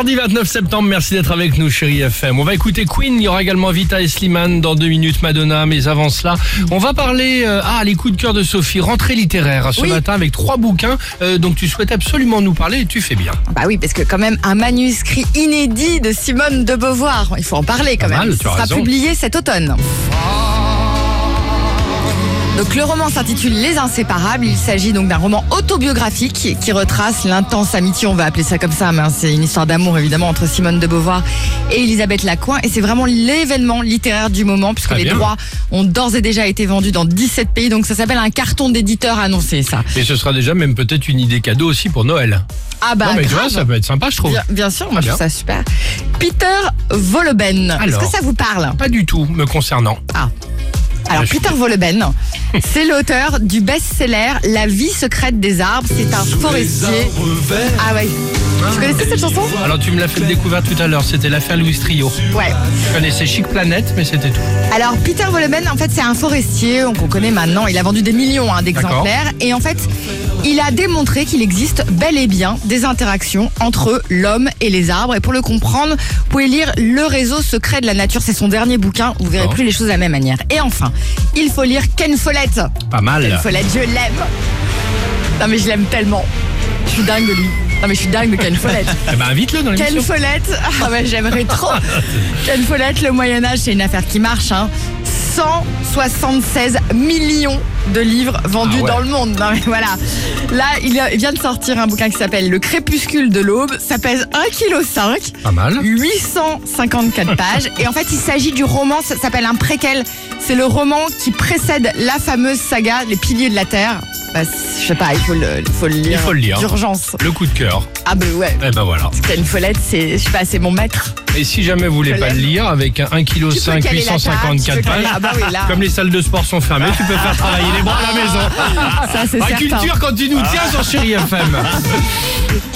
Mardi 29 septembre, merci d'être avec nous, chérie FM. On va écouter Queen, il y aura également Vita et Slimane dans deux minutes, Madonna, mais avant cela, on va parler, euh, ah, les coups de cœur de Sophie, rentrée littéraire ce Oui. matin avec trois bouquins euh, dont tu souhaites absolument nous parler et tu fais bien. Bah oui, parce que quand même un manuscrit inédit de Simone de Beauvoir, il faut en parler quand Pas même. mal, Il tu as sera raison. publié cet automne. Donc le roman s'intitule Les Inséparables. Il s'agit donc d'un roman autobiographique qui retrace l'intense amitié, on va appeler ça comme ça, mais hein, c'est une histoire d'amour évidemment entre Simone de Beauvoir et Elisabeth Lacoin. Et c'est vraiment l'événement littéraire du moment puisque les droits ont d'ores et déjà été vendus dans 17 pays. Donc ça s'appelle un carton d'éditeur annoncé ça. Et ce sera déjà même peut-être une idée cadeau aussi pour Noël. Ah bah non mais tu vois, ça peut être sympa, je trouve. Bien, bien sûr, moi je trouve ça super. Peter Voleben, est-ce que ça vous parle? Pas du tout me concernant. Ah. Alors Ah, Peter Voleben, c'est l'auteur du best-seller La vie secrète des arbres. C'est un forestier. Ah ouais. Vous connaissez cette chanson? Alors tu me l'as fait découvrir tout à l'heure, c'était l'affaire Louis Trio. Ouais. Je connaissais Chic Planète, mais c'était tout. Alors Peter Voleben, en fait, c'est un forestier qu'on connaît maintenant. Il a vendu des millions hein, d'exemplaires et en fait, il a démontré qu'il existe bel et bien des interactions entre l'homme et les arbres. Et pour le comprendre, vous pouvez lire Le réseau secret de la nature. C'est son dernier bouquin. Vous verrez plus les choses de la même manière. Et enfin, il faut lire Ken Follett. Pas mal. Ken Follett, je l'aime. Non mais je l'aime tellement. Je suis dingue de lui. Non mais je suis dingue de Ken Follett. Eh ben invite-le dans Ken l'émission. Follett, ah ouais, j'aimerais trop. Ken Follett, le Moyen Âge, c'est une affaire qui marche. Hein. 176 millions de livres vendus Ah ouais. dans le monde. Non mais voilà. Là, il vient de sortir un bouquin qui s'appelle Le crépuscule de l'aube. Ça pèse 1,5 kg. Pas mal. 854 pages. Et en fait, il s'agit du roman, ça s'appelle un préquel. C'est le roman qui précède la fameuse saga Les Piliers de la Terre. Bah, je sais pas, il faut le, il faut le lire. Il faut le lire. D'urgence. Le coup de cœur. Ah bah ouais. Eh ben voilà. Ken Follett, c'est, je sais pas, c'est mon maître. Et si jamais vous voulez pas le lire avec un 1,5 kg, Tu peux caler la table, tu 854 peux pages, Ah bah oui, comme les salles de sport sont fermées, tu peux faire travailler les bras à la maison. Ça, c'est La certain. culture quand tu nous tiens sur Chéri FM.